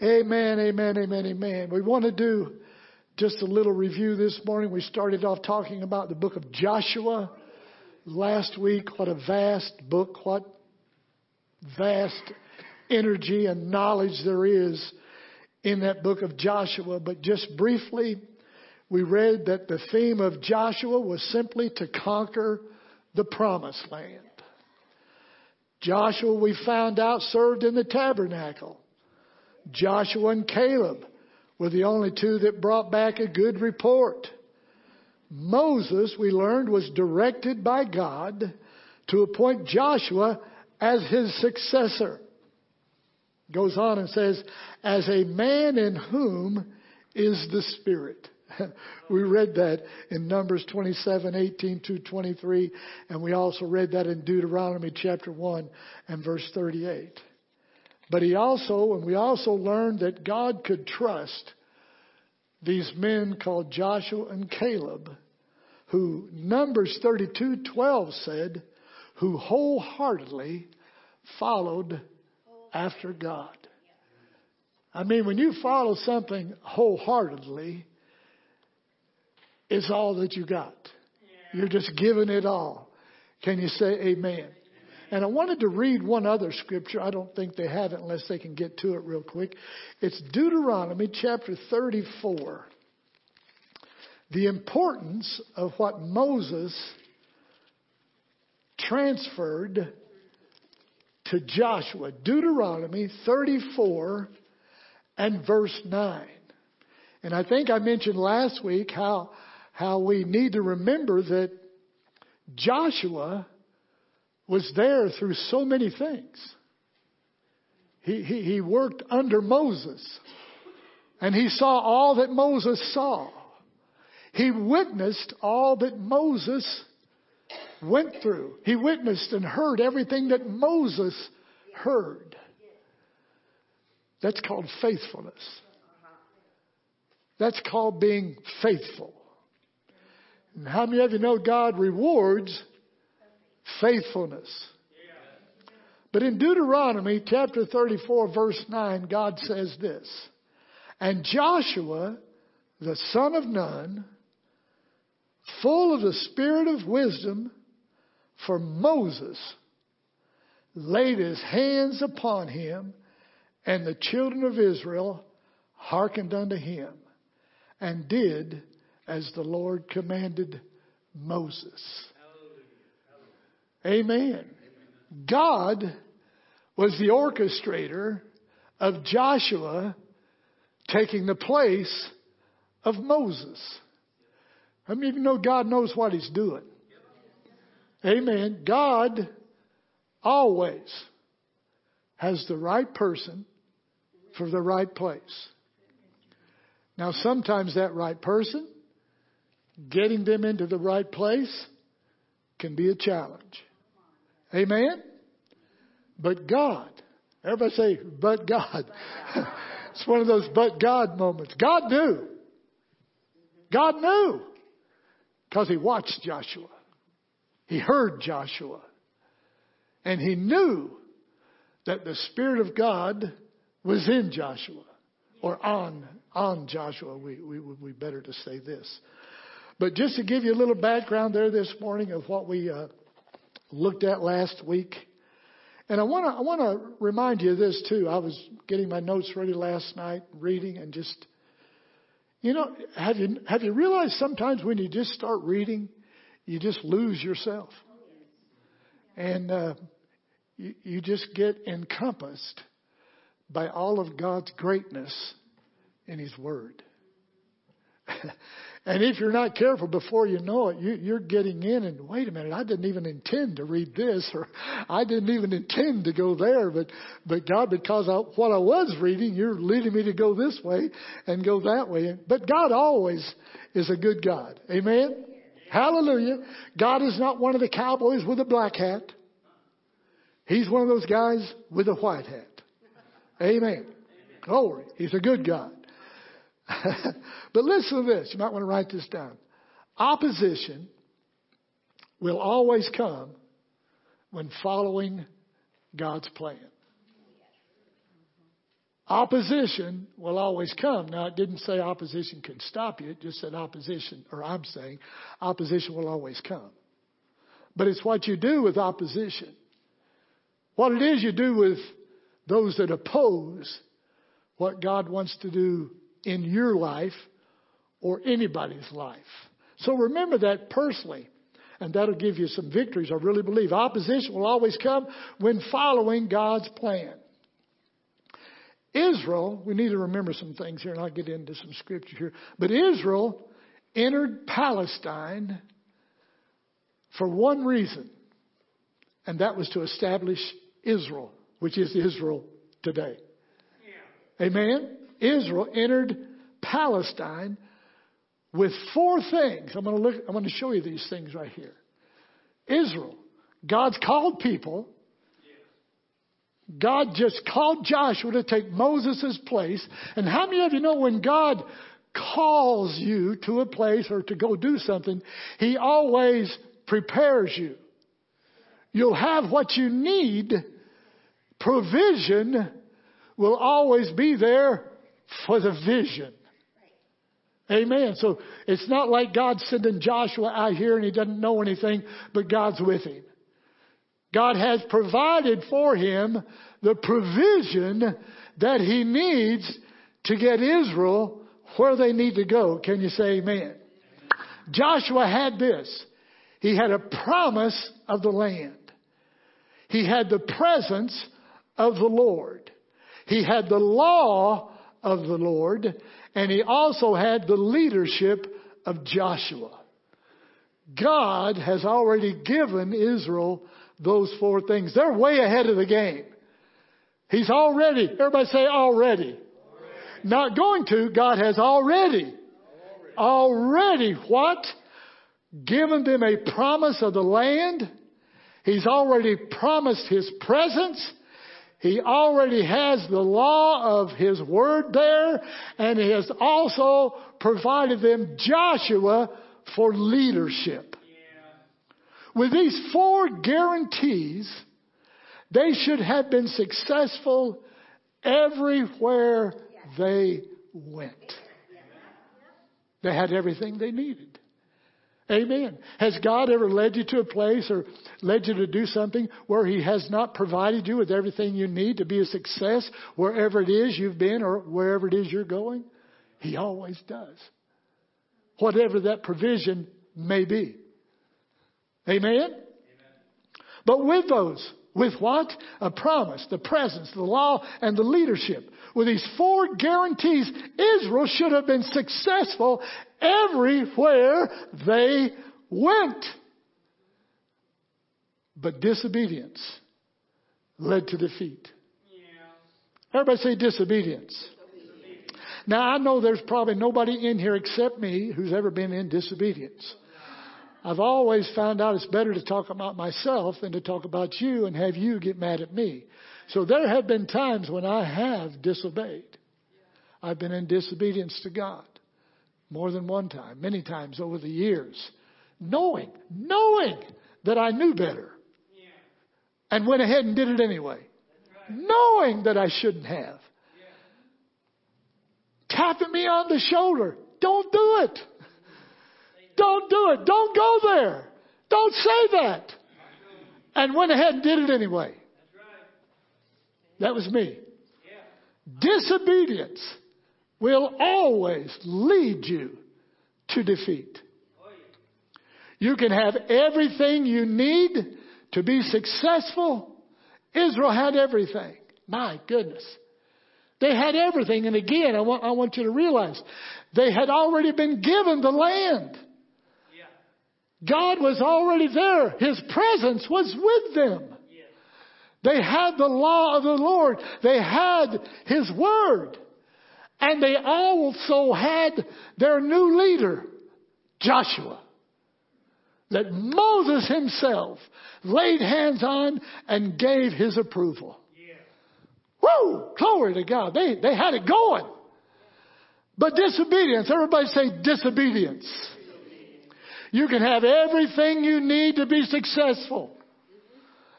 Amen, amen, amen, amen. We want to do just a little review this morning. We started off talking about the book of Joshua last week. What a vast book, what vast energy and knowledge there is in that book of Joshua. But just briefly, we read that the theme of Joshua was simply to conquer the promised land. Joshua, we found out, served in the tabernacle. Joshua and Caleb were the only two that brought back a good report. Moses, we learned, was directed by God to appoint Joshua as his successor. Goes on and says, as a man in whom is the Spirit. we read that in Numbers 27, 18 to 23, and we also read that in Deuteronomy chapter 1 and verse 38. But he also, and we also learned that God could trust these men called Joshua and Caleb, who Numbers 32:12 said, who wholeheartedly followed after God. I mean, when you follow something wholeheartedly, it's all that you got. You're just giving it all. Can you say amen? And I wanted to read one other scripture. I don't think they have it unless they can get to it real quick. It's Deuteronomy chapter 34. The importance of what Moses transferred to Joshua. Deuteronomy 34 and verse 9. And I think I mentioned last week how, how we need to remember that Joshua was there through so many things. He, he, he worked under Moses and he saw all that Moses saw. He witnessed all that Moses went through. He witnessed and heard everything that Moses heard. That's called faithfulness. That's called being faithful. And how many of you know God rewards faithfulness. But in Deuteronomy chapter 34 verse 9, God says this, And Joshua, the son of Nun, full of the spirit of wisdom for Moses, laid his hands upon him, and the children of Israel hearkened unto him, and did as the Lord commanded Moses. Amen. God was the orchestrator of Joshua taking the place of Moses. I mean, you know God knows what He's doing? Amen. God always has the right person for the right place. Now, sometimes that right person, getting them into the right place, can be a challenge. Amen? But God. Everybody say, but God. it's one of those but God moments. God knew. God knew. Because he watched Joshua. He heard Joshua. And he knew that the Spirit of God was in Joshua. Or on, on Joshua. We, we would be better to say this. But just to give you a little background there this morning of what we uh, looked at last week. And I want to I want to remind you of this too. I was getting my notes ready last night, reading, and just you know, have you have you realized sometimes when you just start reading, you just lose yourself, and uh, you, you just get encompassed by all of God's greatness in His Word. And if you're not careful before you know it, you, are getting in and wait a minute, I didn't even intend to read this or I didn't even intend to go there, but, but God, because I, what I was reading, you're leading me to go this way and go that way. But God always is a good God. Amen? Hallelujah. God is not one of the cowboys with a black hat. He's one of those guys with a white hat. Amen. Glory. He's a good God. but listen to this. You might want to write this down. Opposition will always come when following God's plan. opposition will always come. Now, it didn't say opposition can stop you. It just said opposition, or I'm saying opposition will always come. But it's what you do with opposition. What it is you do with those that oppose what God wants to do in your life or anybody's life. So remember that personally. And that'll give you some victories. I really believe opposition will always come when following God's plan. Israel, we need to remember some things here, and I'll get into some scripture here. But Israel entered Palestine for one reason, and that was to establish Israel, which is Israel today. Yeah. Amen? Israel entered Palestine with four things. I'm going to look, I'm going to show you these things right here. Israel, God's called people. God just called Joshua to take Moses' place. And how many of you know when God calls you to a place or to go do something, He always prepares you. You'll have what you need. Provision will always be there for the vision. Amen. So it's not like God's sending Joshua out here and he doesn't know anything, but God's with him. God has provided for him the provision that he needs to get Israel where they need to go. Can you say amen? Joshua had this. He had a promise of the land. He had the presence of the Lord. He had the law of the Lord and he also had the leadership of Joshua. God has already given Israel those four things. They're way ahead of the game. He's already, everybody say already. already. Not going to, God has already, already, already what? Given them a promise of the land. He's already promised His presence. He already has the law of His Word there, and He has also provided them Joshua for leadership. With these four guarantees, they should have been successful everywhere they went. They had everything they needed. Amen. Has God ever led you to a place or led you to do something where He has not provided you with everything you need to be a success wherever it is you've been or wherever it is you're going? He always does. Whatever that provision may be. Amen? Amen. But with those, with what? A promise, the presence, the law, and the leadership. With these four guarantees, Israel should have been successful everywhere they went. But disobedience led to defeat. Yeah. Everybody say disobedience. disobedience. Now I know there's probably nobody in here except me who's ever been in disobedience. I've always found out it's better to talk about myself than to talk about you and have you get mad at me. So there have been times when I have disobeyed. I've been in disobedience to God more than one time, many times over the years, knowing, knowing that I knew better and went ahead and did it anyway, knowing that I shouldn't have. Tapping me on the shoulder. Don't do it. Don't do it. Don't go there. Don't say that. And went ahead and did it anyway. That was me. Disobedience will always lead you to defeat. You can have everything you need to be successful. Israel had everything. My goodness. They had everything. And again, I want, I want you to realize they had already been given the land. God was already there. His presence was with them. They had the law of the Lord. They had His Word. And they also had their new leader, Joshua, that Moses himself laid hands on and gave his approval. Yeah. Woo! Glory to God. They, they had it going. But disobedience, everybody say disobedience. You can have everything you need to be successful.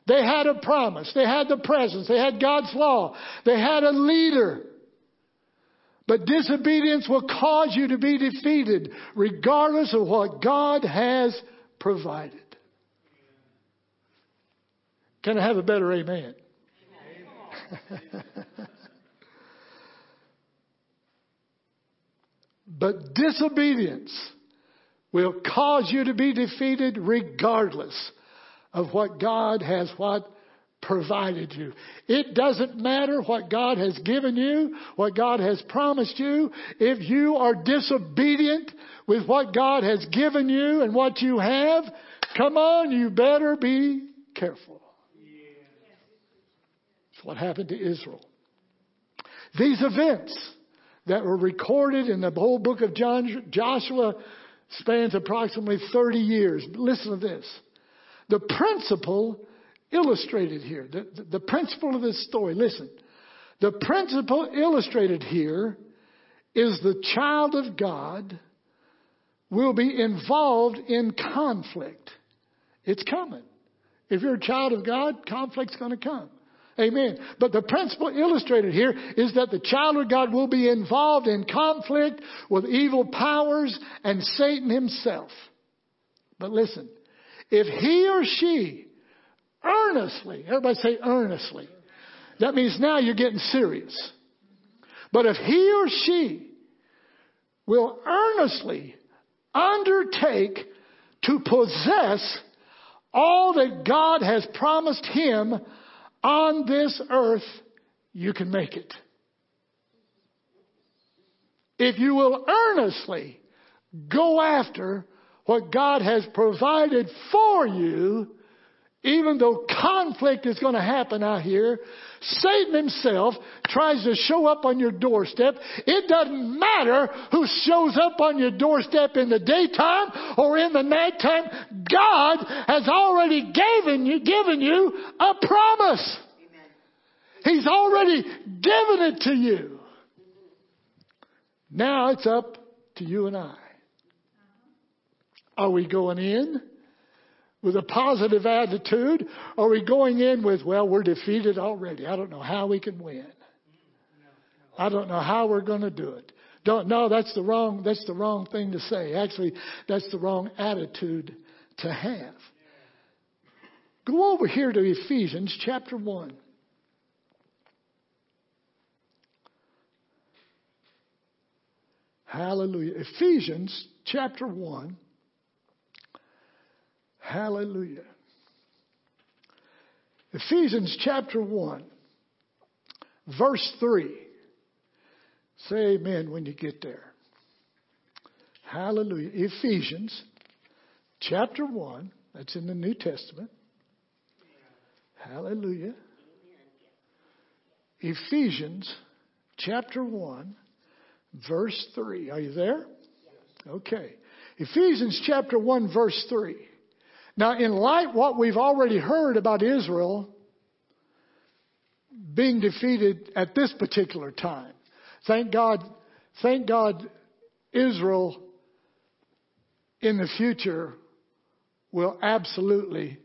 They had a promise. They had the presence. They had God's law. They had a leader. But disobedience will cause you to be defeated regardless of what God has provided. Can I have a better amen? amen. but disobedience will cause you to be defeated regardless of what God has what provided you. It doesn't matter what God has given you, what God has promised you. If you are disobedient with what God has given you and what you have, come on, you better be careful. That's what happened to Israel. These events that were recorded in the whole book of John, Joshua spans approximately 30 years. Listen to this. The principle illustrated here, the, the, the principle of this story, listen. The principle illustrated here is the child of God will be involved in conflict. It's coming. If you're a child of God, conflict's going to come. Amen. But the principle illustrated here is that the child of God will be involved in conflict with evil powers and Satan himself. But listen, if he or she earnestly, everybody say earnestly, that means now you're getting serious. But if he or she will earnestly undertake to possess all that God has promised him on this earth, you can make it. If you will earnestly go after what God has provided for you, even though conflict is going to happen out here, Satan himself tries to show up on your doorstep. It doesn't matter who shows up on your doorstep in the daytime or in the nighttime. God has already given you, given you a promise. He's already given it to you. Now it's up to you and I. Are we going in? With a positive attitude? Or are we going in with, well, we're defeated already. I don't know how we can win. I don't know how we're going to do it. Don't no, that's the wrong that's the wrong thing to say. Actually, that's the wrong attitude to have. Go over here to Ephesians chapter 1. Hallelujah. Ephesians chapter 1 Hallelujah. Ephesians chapter 1, verse 3. Say amen when you get there. Hallelujah. Ephesians chapter 1, that's in the New Testament. Hallelujah. Ephesians chapter 1, verse 3. Are you there? Okay. Ephesians chapter 1, verse 3. Now, in light what we've already heard about Israel being defeated at this particular time, thank God, thank God Israel in the future will absolutely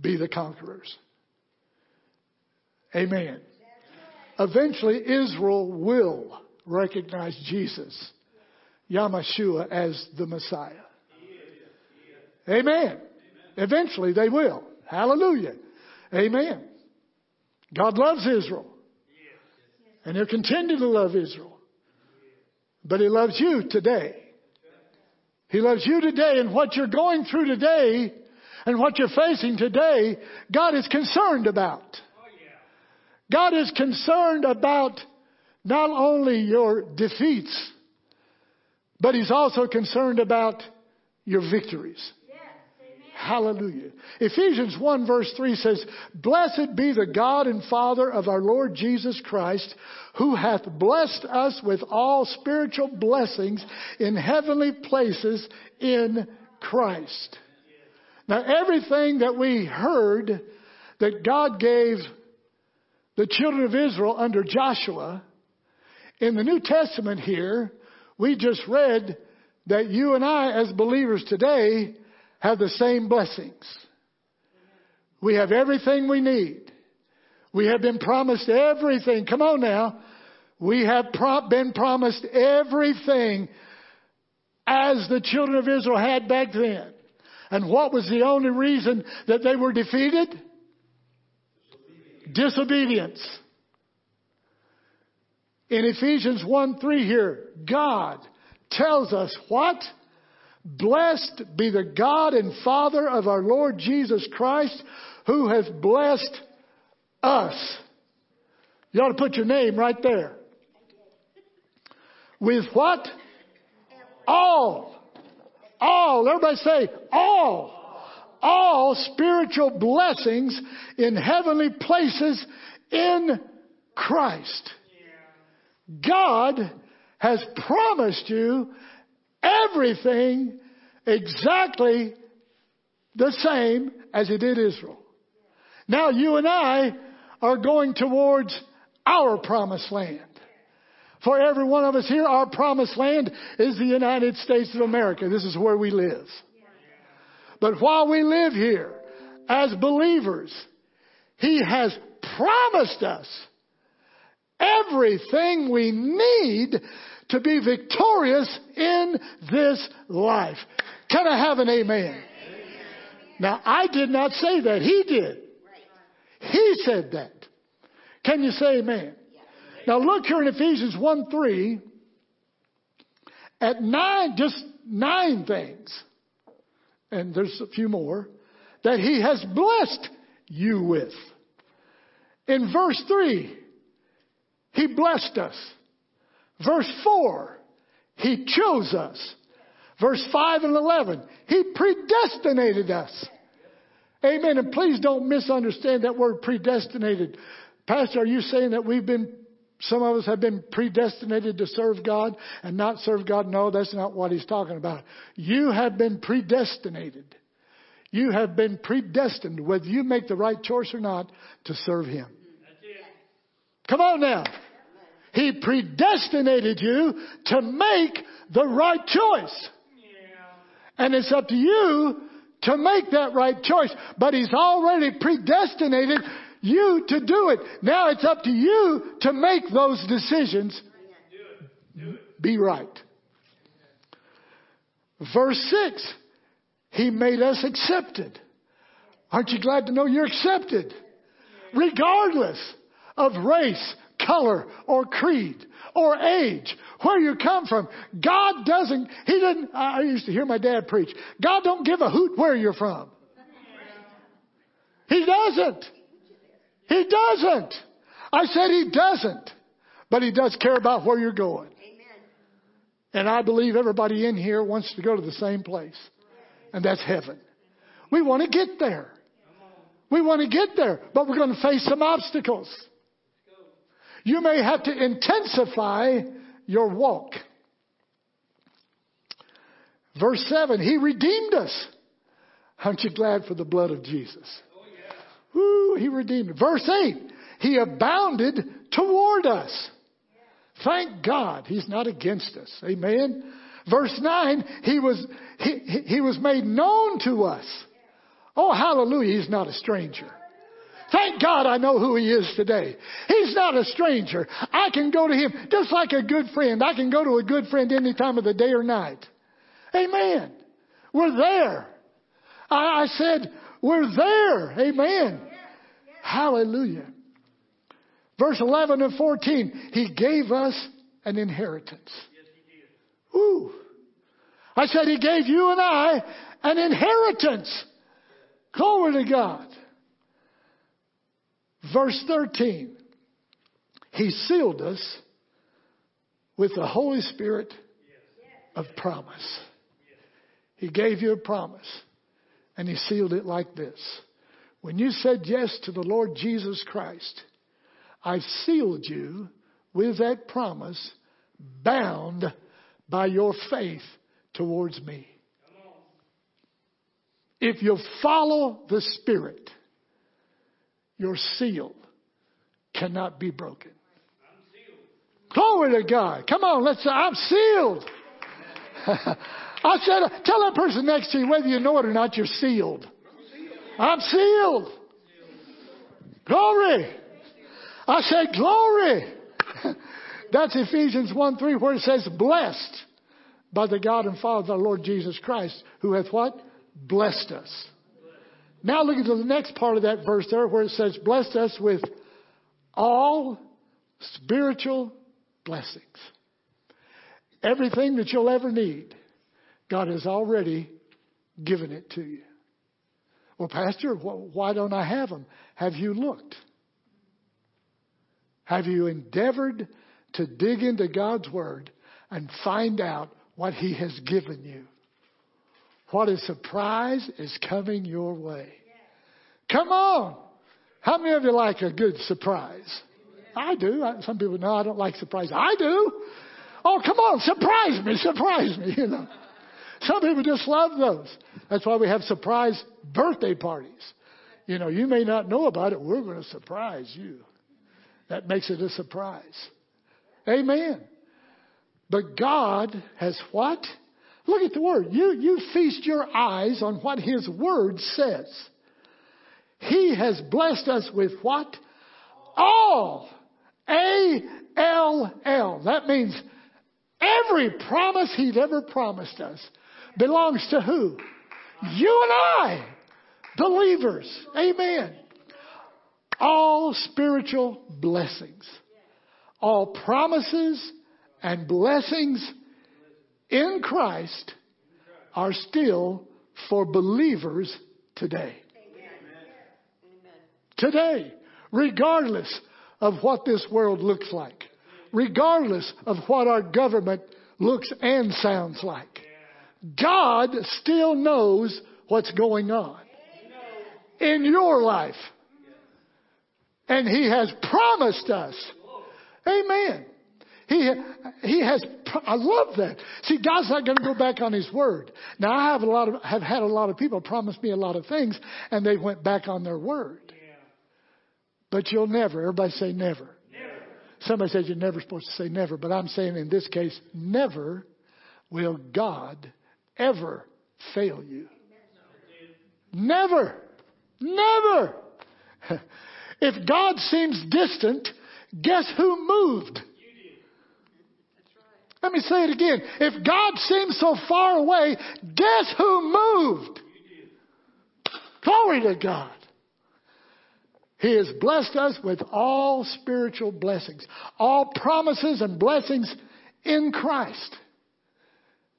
be the conquerors. Amen. Eventually, Israel will recognize Jesus, Yamashua, as the Messiah. Amen. Eventually they will. Hallelujah. Amen. God loves Israel. And He'll continue to love Israel. But He loves you today. He loves you today and what you're going through today and what you're facing today, God is concerned about. God is concerned about not only your defeats, but He's also concerned about your victories. Hallelujah. Ephesians 1 verse 3 says, Blessed be the God and Father of our Lord Jesus Christ, who hath blessed us with all spiritual blessings in heavenly places in Christ. Now everything that we heard that God gave the children of Israel under Joshua, in the New Testament here, we just read that you and I as believers today have the same blessings. We have everything we need. We have been promised everything. Come on now. We have pro- been promised everything as the children of Israel had back then. And what was the only reason that they were defeated? Disobedience. In Ephesians 1 3 here, God tells us what? Blessed be the God and Father of our Lord Jesus Christ, who has blessed us. You ought to put your name right there. With what? All. All. Everybody say all. All spiritual blessings in heavenly places in Christ. God has promised you everything exactly the same as He did Israel. Now you and I are going towards our promised land. For every one of us here, our promised land is the United States of America. This is where we live. But while we live here as believers, He has promised us everything we need to be victorious in this life. Can I have an amen? Now, I did not say that. He did. He said that. Can you say amen? Now look here in Ephesians 1 3 at nine, just nine things, and there's a few more, that he has blessed you with. In verse 3, he blessed us. Verse 4, he chose us. Verse 5 and 11, he predestinated us. Amen. And please don't misunderstand that word predestinated. Pastor, are you saying that we've been, some of us have been predestinated to serve God and not serve God? No, that's not what he's talking about. You have been predestinated. You have been predestined, whether you make the right choice or not, to serve Him. Come on now. He predestinated you to make the right choice. And it's up to you to make that right choice. But He's already predestinated you to do it. Now it's up to you to make those decisions be right. Verse 6 He made us accepted. Aren't you glad to know you're accepted? Regardless of race, color, or creed, or age, where you come from. God doesn't, He didn't, I used to hear my dad preach, God don't give a hoot where you're from. He doesn't. He doesn't. I said he doesn't. But he does care about where you're going. And I believe everybody in here wants to go to the same place. And that's heaven. We want to get there. We want to get there, but we're going to face some obstacles. You may have to intensify your walk. Verse 7 He redeemed us. Aren't you glad for the blood of Jesus? Oh, yeah. Woo, he redeemed. Verse 8, he abounded toward us. Thank God he's not against us. Amen. Verse 9, he was, he, he was made known to us. Oh, hallelujah, he's not a stranger. Thank God I know who he is today. He's not a stranger. I can go to him just like a good friend. I can go to a good friend any time of the day or night. Amen. We're there. I, I said, we're there. Amen. Hallelujah. Verse 11 and 14, He gave us an inheritance. Ooh. I said He gave you and I an inheritance. Glory to God. Verse 13, He sealed us with the Holy Spirit of promise. He gave you a promise. And he sealed it like this. When you said yes to the Lord Jesus Christ, I've sealed you with that promise, bound by your faith towards me. If you follow the Spirit, your seal cannot be broken. Glory to God. Come on, let's say, I'm sealed. I said, tell that person next to you, whether you know it or not, you're sealed. I'm sealed. Glory. I said, glory. That's Ephesians 1 3, where it says, blessed by the God and Father of our Lord Jesus Christ, who hath what? Blessed us. Now look at the next part of that verse there, where it says, blessed us with all spiritual blessings. Everything that you'll ever need, God has already given it to you. Well, Pastor, why don't I have them? Have you looked? Have you endeavored to dig into God's Word and find out what He has given you? What a surprise is coming your way. Come on. How many of you like a good surprise? I do. Some people know I don't like surprise. I do. Oh, come on, surprise me, surprise me, you know. Some people just love those. That's why we have surprise birthday parties. You know, you may not know about it. We're going to surprise you. That makes it a surprise. Amen. But God has what? Look at the word. You, you feast your eyes on what His word says. He has blessed us with what? All. A L L. That means every promise He's ever promised us belongs to who? You and I, believers. Amen. All spiritual blessings, all promises and blessings in Christ are still for believers today. Today, regardless of what this world looks like, regardless of what our government looks and sounds like. God still knows what's going on in your life. And He has promised us. Amen. He, he has, I love that. See, God's not going to go back on His word. Now, I have a lot of, have had a lot of people promise me a lot of things and they went back on their word. But you'll never, everybody say never. never. Somebody says you're never supposed to say never, but I'm saying in this case, never will God ever fail you. Never. Never. If God seems distant, guess who moved? Let me say it again. If God seems so far away, guess who moved? Glory to God. He has blessed us with all spiritual blessings, all promises and blessings in Christ.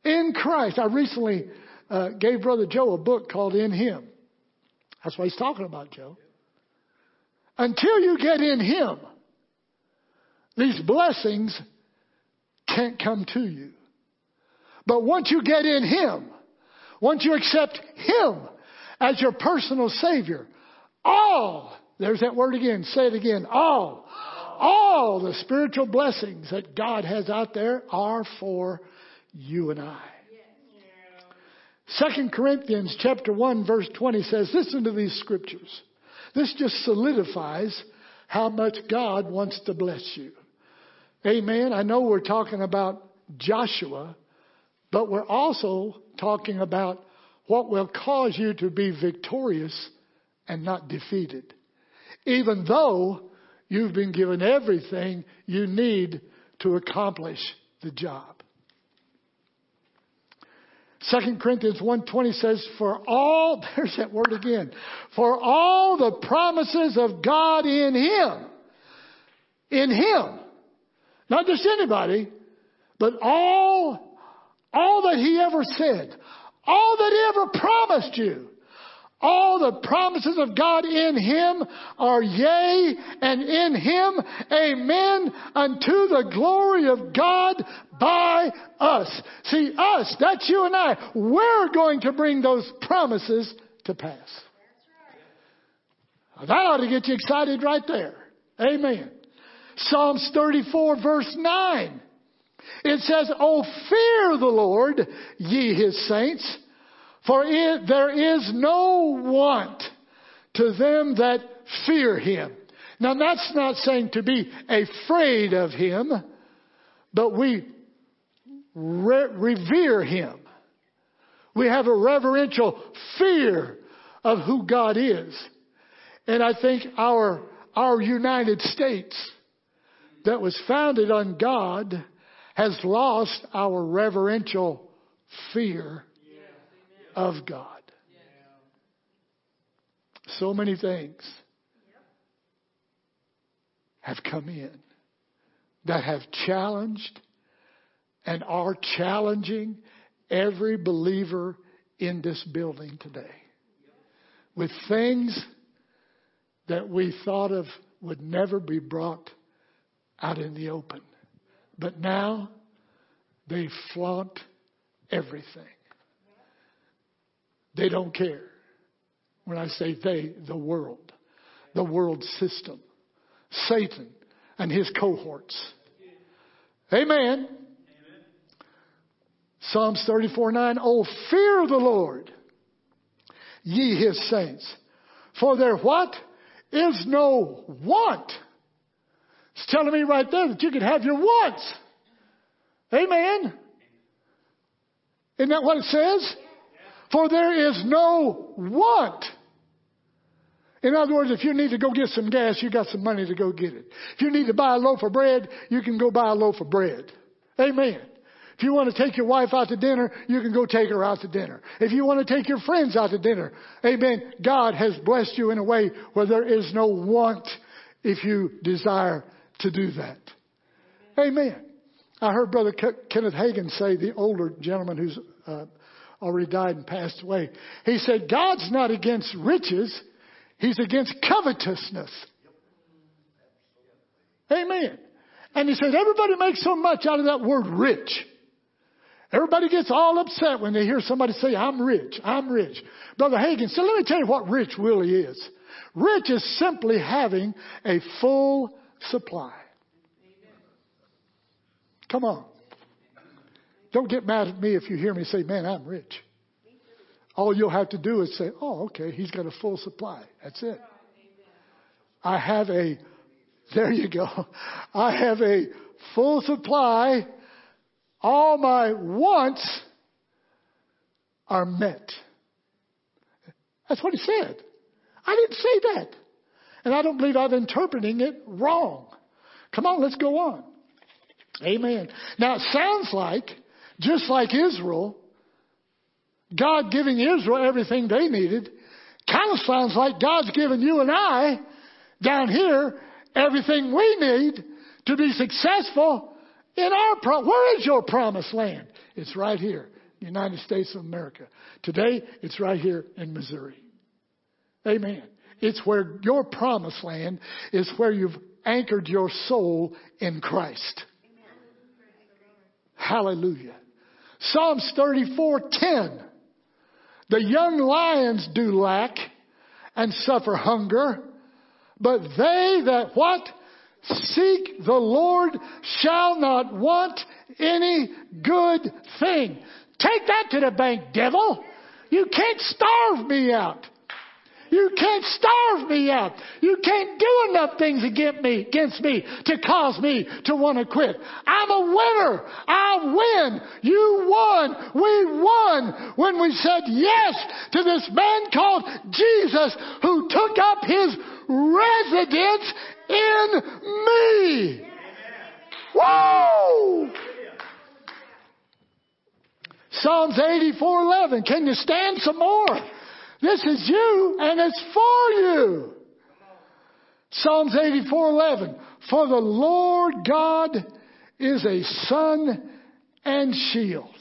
In Christ. I recently uh, gave Brother Joe a book called In Him. That's what he's talking about, Joe. Until you get in Him, these blessings can't come to you. But once you get in Him, once you accept Him as your personal Savior, all, there's that word again, say it again, all, all the spiritual blessings that God has out there are for you and I. Second Corinthians chapter 1 verse 20 says, listen to these scriptures. This just solidifies how much God wants to bless you. Amen. I know we're talking about Joshua, but we're also talking about what will cause you to be victorious and not defeated. Even though you've been given everything you need to accomplish the job. 2 Corinthians 1.20 says, for all, there's that word again, for all the promises of God in Him, in Him, not just anybody, but all, all that He ever said, all that He ever promised you, all the promises of God in Him are yea, and in Him, amen, unto the glory of God by us. See, us, that's you and I. We're going to bring those promises to pass. That ought to get you excited right there. Amen. Psalms 34 verse 9. It says, Oh, fear the Lord, ye his saints, for it, there is no want to them that fear him. Now that's not saying to be afraid of him, but we re- revere him. We have a reverential fear of who God is. And I think our, our United States that was founded on God has lost our reverential fear of God. So many things have come in that have challenged and are challenging every believer in this building today with things that we thought of would never be brought out in the open. But now they flaunt everything. They don't care. When I say they, the world, the world system, Satan and his cohorts. Amen. Psalms 34 9, Oh, fear the Lord, ye his saints. For there what? Is no want. It's telling me right there that you can have your wants. Amen. Isn't that what it says? For there is no want. In other words, if you need to go get some gas, you got some money to go get it. If you need to buy a loaf of bread, you can go buy a loaf of bread. Amen. If you want to take your wife out to dinner, you can go take her out to dinner. If you want to take your friends out to dinner, amen. God has blessed you in a way where there is no want if you desire to do that. Amen. I heard Brother Kenneth Hagin say, the older gentleman who's uh, already died and passed away, he said, God's not against riches, He's against covetousness. Amen. And he said, everybody makes so much out of that word rich. Everybody gets all upset when they hear somebody say, I'm rich, I'm rich. Brother Hagin said, let me tell you what rich really is. Rich is simply having a full supply. Come on. Don't get mad at me if you hear me say, man, I'm rich. All you'll have to do is say, oh, okay, he's got a full supply. That's it. I have a, there you go. I have a full supply. All my wants are met. That's what he said. I didn't say that. And I don't believe I'm interpreting it wrong. Come on, let's go on. Amen. Now it sounds like, just like Israel, God giving Israel everything they needed, kind of sounds like God's given you and I down here everything we need to be successful in our pro- where is your promised land? It's right here, United States of America. Today, it's right here in Missouri. Amen. It's where your promised land is where you've anchored your soul in Christ. Hallelujah. Psalms 34:10 the young lions do lack and suffer hunger, but they that what? Seek the Lord shall not want any good thing. Take that to the bank, devil. You can't starve me out. You can't starve me out. You can't do enough things against me, against me to cause me to want to quit. I'm a winner. I win. You won. We won when we said yes to this man called Jesus who took up his residence in me. Whoa! Psalms 84:11. Can you stand some more? This is you and it's for you. Psalms 84:11 For the Lord God is a sun and shield.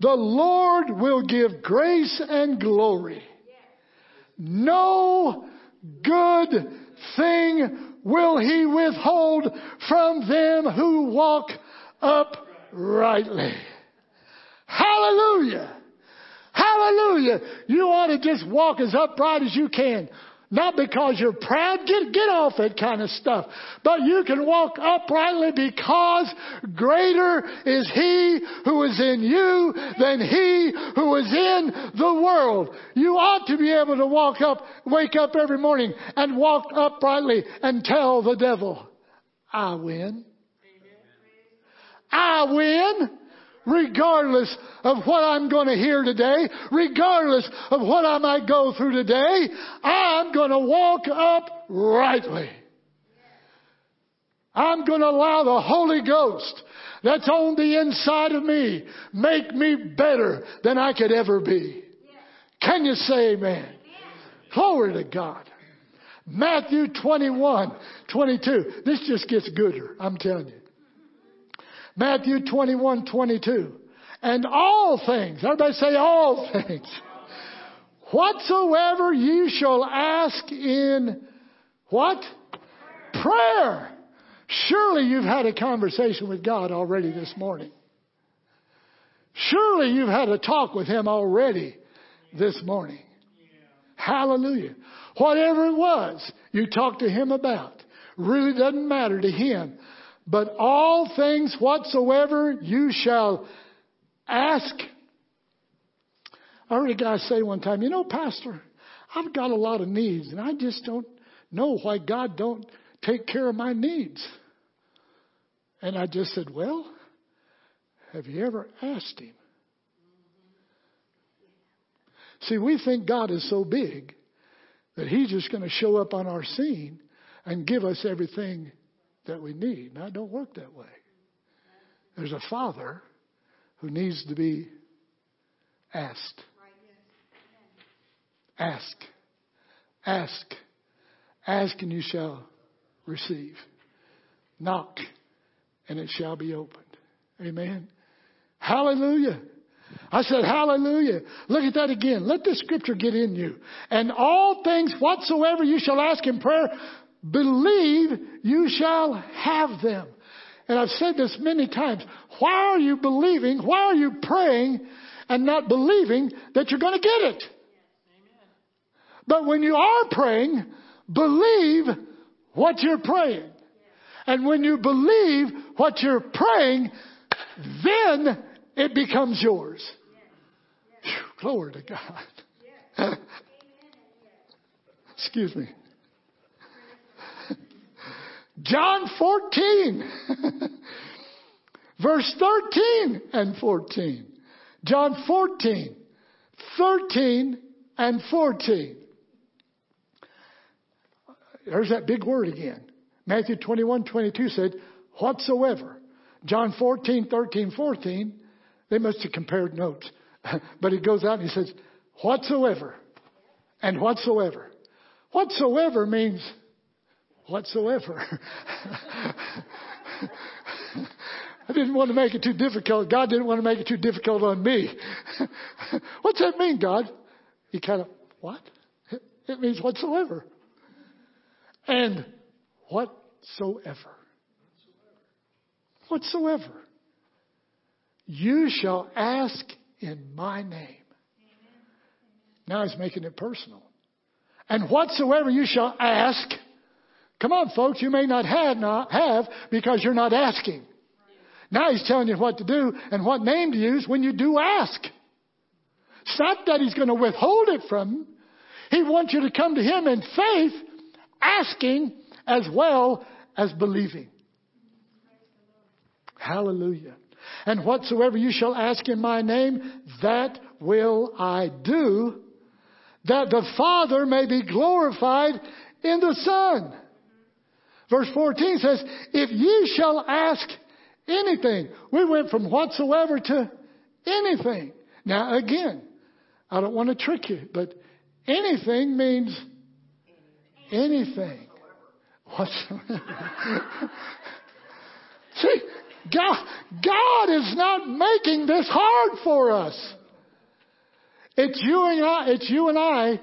The Lord will give grace and glory. No good thing will he withhold from them who walk uprightly. Hallelujah. Hallelujah. You ought to just walk as upright as you can. Not because you're proud, get, get off that kind of stuff. But you can walk uprightly because greater is He who is in you than He who is in the world. You ought to be able to walk up, wake up every morning and walk uprightly and tell the devil, I win. I win regardless of what I'm going to hear today, regardless of what I might go through today, I'm going to walk up rightly. I'm going to allow the Holy Ghost that's on the inside of me make me better than I could ever be. Can you say amen? Glory to God. Matthew 21, 22. This just gets gooder, I'm telling you. Matthew 21, 22. And all things, everybody say all things. Whatsoever you shall ask in what? Prayer. Surely you've had a conversation with God already this morning. Surely you've had a talk with Him already this morning. Hallelujah. Whatever it was you talked to Him about really doesn't matter to Him. But all things whatsoever you shall ask. I heard a guy say one time, you know, Pastor, I've got a lot of needs and I just don't know why God don't take care of my needs. And I just said, well, have you ever asked him? See, we think God is so big that He's just going to show up on our scene and give us everything that we need. Now, it don't work that way. There's a Father who needs to be asked. Ask. Ask. Ask and you shall receive. Knock and it shall be opened. Amen. Hallelujah. I said, hallelujah. Look at that again. Let the scripture get in you. And all things whatsoever you shall ask in prayer, believe you shall have them. And I've said this many times. Why are you believing? Why are you praying and not believing that you're going to get it? But when you are praying, believe what you're praying. And when you believe what you're praying, then it becomes yours. Whew, glory to God. Excuse me. John 14, verse 13 and 14. John 14, 13 and 14. There's that big word again. Matthew 21, 22 said, whatsoever. John 14, 13, 14, they must have compared notes. but he goes out and he says, whatsoever. And whatsoever. Whatsoever means whatsoever. I didn't want to make it too difficult. God didn't want to make it too difficult on me. What's that mean, God? He kind of, what? It means whatsoever. And whatsoever. Whatsoever. You shall ask in my name. Now he's making it personal. And whatsoever you shall ask, come on folks, you may not have, not have because you're not asking. Now he's telling you what to do and what name to use when you do ask. It's not that he's going to withhold it from you. He wants you to come to him in faith, asking as well as believing. Hallelujah. And whatsoever you shall ask in my name, that will I do, that the Father may be glorified in the Son. Verse 14 says, if ye shall ask anything, we went from whatsoever to anything. Now again, I don't want to trick you, but anything means anything. Whatsoever. See, God, God is not making this hard for us. It's you and I, it's you and I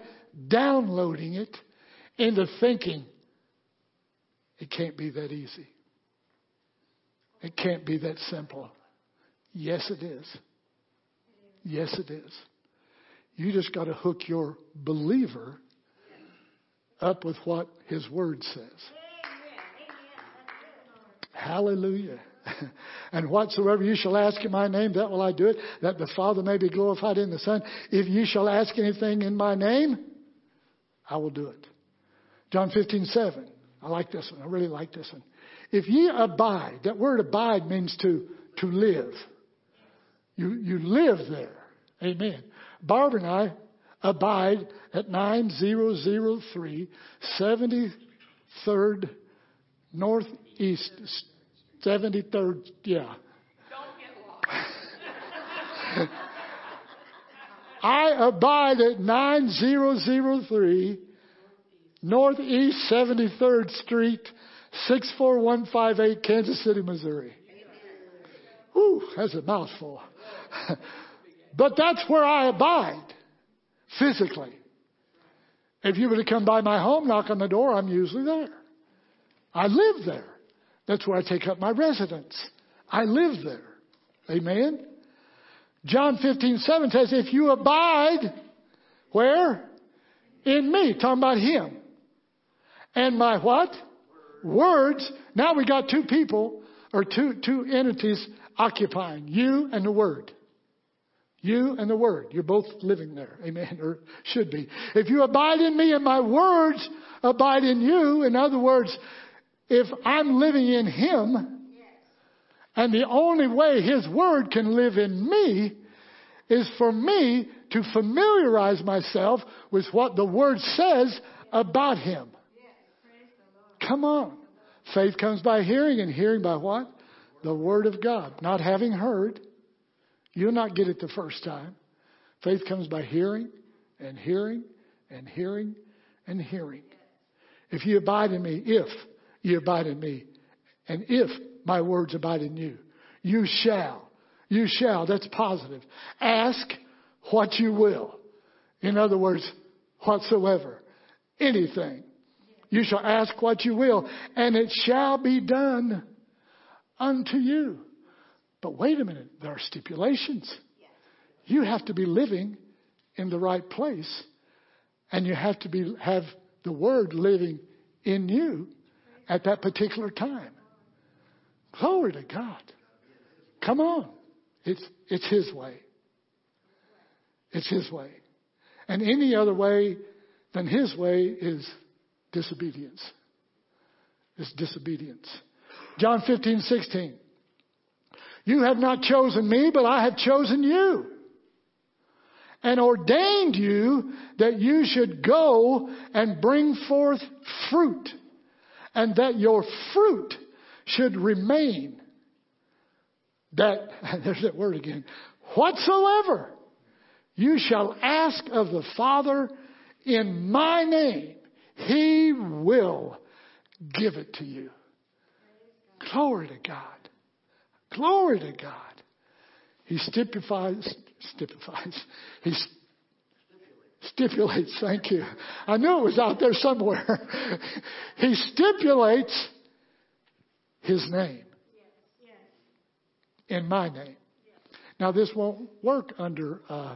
downloading it into thinking it can't be that easy. It can't be that simple. Yes, it is. Yes, it is. You just got to hook your believer up with what his word says. Hallelujah. and whatsoever you shall ask in my name, that will I do it, that the Father may be glorified in the Son. If you shall ask anything in my name, I will do it. John 15, 7. I like this one. I really like this one. If ye abide, that word abide means to, to live. You, you live there. Amen. Barbara and I abide at 9003 73rd North East 73rd, yeah. Don't get lost. I abide at 9003 Northeast 73rd Street, 64158, Kansas City, Missouri. Whew, that's a mouthful. but that's where I abide, physically. If you were to come by my home, knock on the door, I'm usually there. I live there. That's where I take up my residence. I live there. Amen? John 15, 7 says, if you abide, where? In me. Talking about him. And my what? Words. Now we got two people, or two, two entities occupying. You and the Word. You and the Word. You're both living there. Amen. Or should be. If you abide in me and my words abide in you, in other words, if I'm living in Him, and the only way His Word can live in me is for me to familiarize myself with what the Word says about Him. Come on. Faith comes by hearing, and hearing by what? The Word of God. Not having heard. You'll not get it the first time. Faith comes by hearing, and hearing, and hearing, and hearing. If you abide in me, if you abide in me, and if my words abide in you, you shall. You shall. That's positive. Ask what you will. In other words, whatsoever. Anything you shall ask what you will, and it shall be done unto you. But wait a minute, there are stipulations. You have to be living in the right place, and you have to be have the word living in you at that particular time. Glory to God. Come on. It's it's his way. It's his way. And any other way than his way is Disobedience. It's disobedience. John 15, 16. You have not chosen me, but I have chosen you and ordained you that you should go and bring forth fruit and that your fruit should remain. That, there's that word again. Whatsoever you shall ask of the Father in my name, he will give it to you. Glory to God. Glory to God. He stipulates, stipulates, he stipulates, thank you. I knew it was out there somewhere. he stipulates his name in my name. Now, this won't work under uh,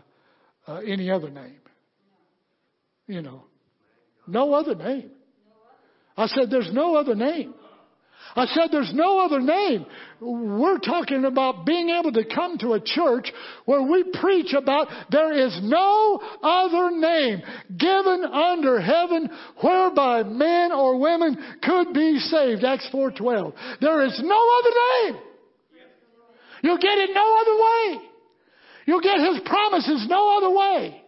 uh, any other name. You know, no other name. I said, there's no other name. I said, there's no other name. We're talking about being able to come to a church where we preach about there is no other name given under heaven whereby men or women could be saved. Acts 4.12. There is no other name. You'll get it no other way. You'll get His promises no other way.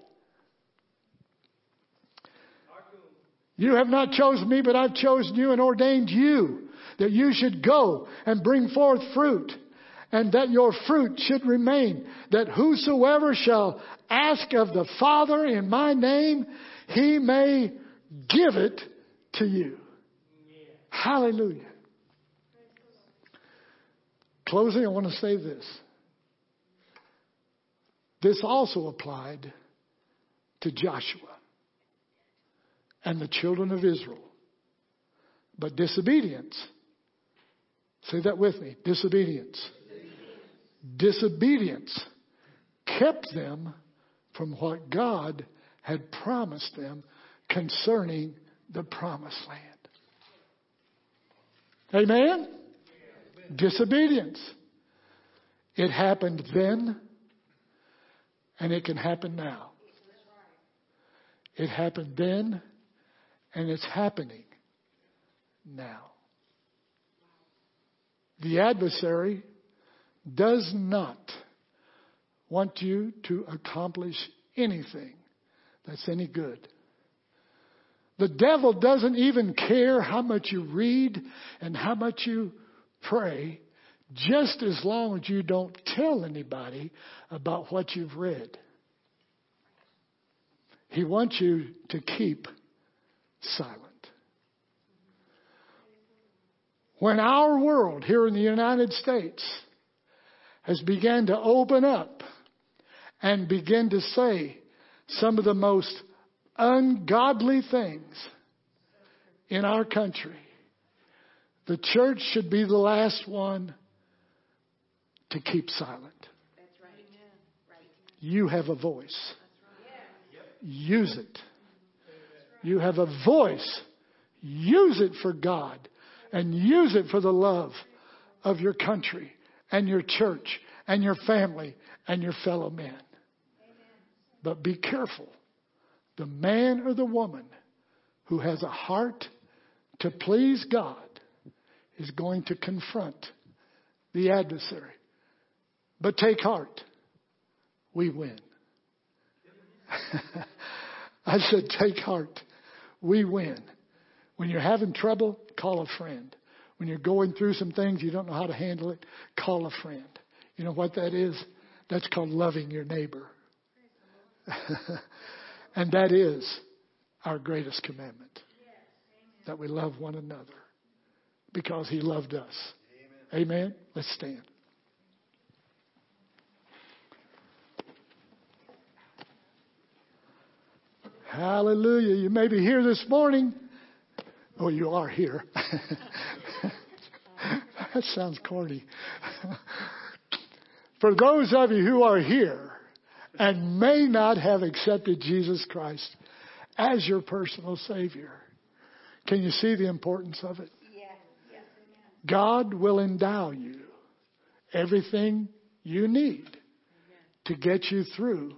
You have not chosen me, but I've chosen you and ordained you that you should go and bring forth fruit and that your fruit should remain. That whosoever shall ask of the Father in my name, he may give it to you. Hallelujah. Closing, I want to say this. This also applied to Joshua and the children of Israel. But disobedience, say that with me disobedience. Disobedience kept them from what God had promised them concerning the promised land. Amen? Disobedience. It happened then, and it can happen now. It happened then, and it's happening now. The adversary does not want you to accomplish anything that's any good. The devil doesn't even care how much you read and how much you pray, just as long as you don't tell anybody about what you've read. He wants you to keep silent. When our world here in the United States has begun to open up and begin to say some of the most ungodly things in our country, the church should be the last one to keep silent. That's right. Right. You have a voice. Use it. You have a voice. Use it for God and use it for the love of your country and your church and your family and your fellow men. But be careful. The man or the woman who has a heart to please God is going to confront the adversary. But take heart. We win. I said, take heart. We win. When you're having trouble, call a friend. When you're going through some things you don't know how to handle it, call a friend. You know what that is? That's called loving your neighbor. and that is our greatest commandment that we love one another because he loved us. Amen. Amen. Let's stand. Hallelujah. You may be here this morning. Oh, you are here. that sounds corny. For those of you who are here and may not have accepted Jesus Christ as your personal Savior, can you see the importance of it? God will endow you everything you need to get you through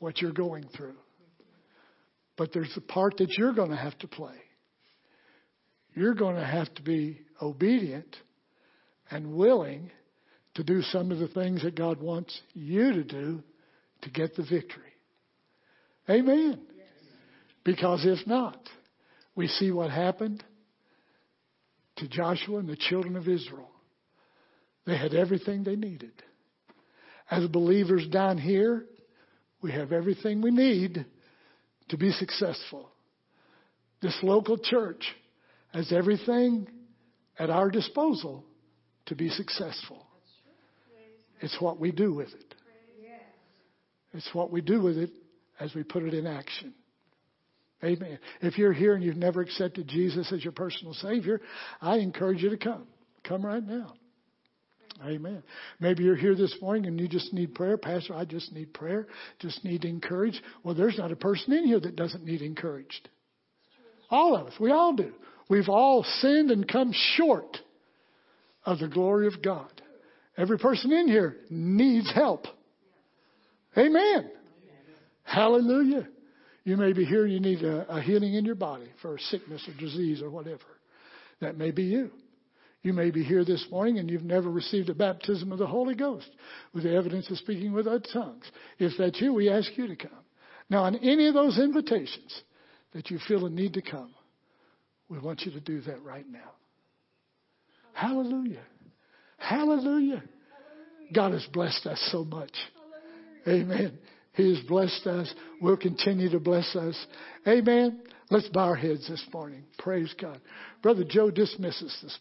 what you're going through. But there's the part that you're going to have to play. You're going to have to be obedient and willing to do some of the things that God wants you to do to get the victory. Amen. Because if not, we see what happened to Joshua and the children of Israel. They had everything they needed. As believers down here, we have everything we need to be successful. This local church has everything at our disposal to be successful. It's what we do with it. It's what we do with it as we put it in action. Amen. If you're here and you've never accepted Jesus as your personal Savior, I encourage you to come. Come right now. Amen. Maybe you're here this morning and you just need prayer. Pastor, I just need prayer. Just need encouraged. Well, there's not a person in here that doesn't need encouraged. All of us. We all do. We've all sinned and come short of the glory of God. Every person in here needs help. Amen. Hallelujah. You may be here and you need a, a healing in your body for a sickness or disease or whatever. That may be you. You may be here this morning and you've never received a baptism of the Holy Ghost with the evidence of speaking with other tongues. If that's you, we ask you to come. Now, on any of those invitations that you feel a need to come, we want you to do that right now. Hallelujah. Hallelujah. God has blessed us so much. Amen. He has blessed us. We'll continue to bless us. Amen. Let's bow our heads this morning. Praise God. Brother Joe dismisses this.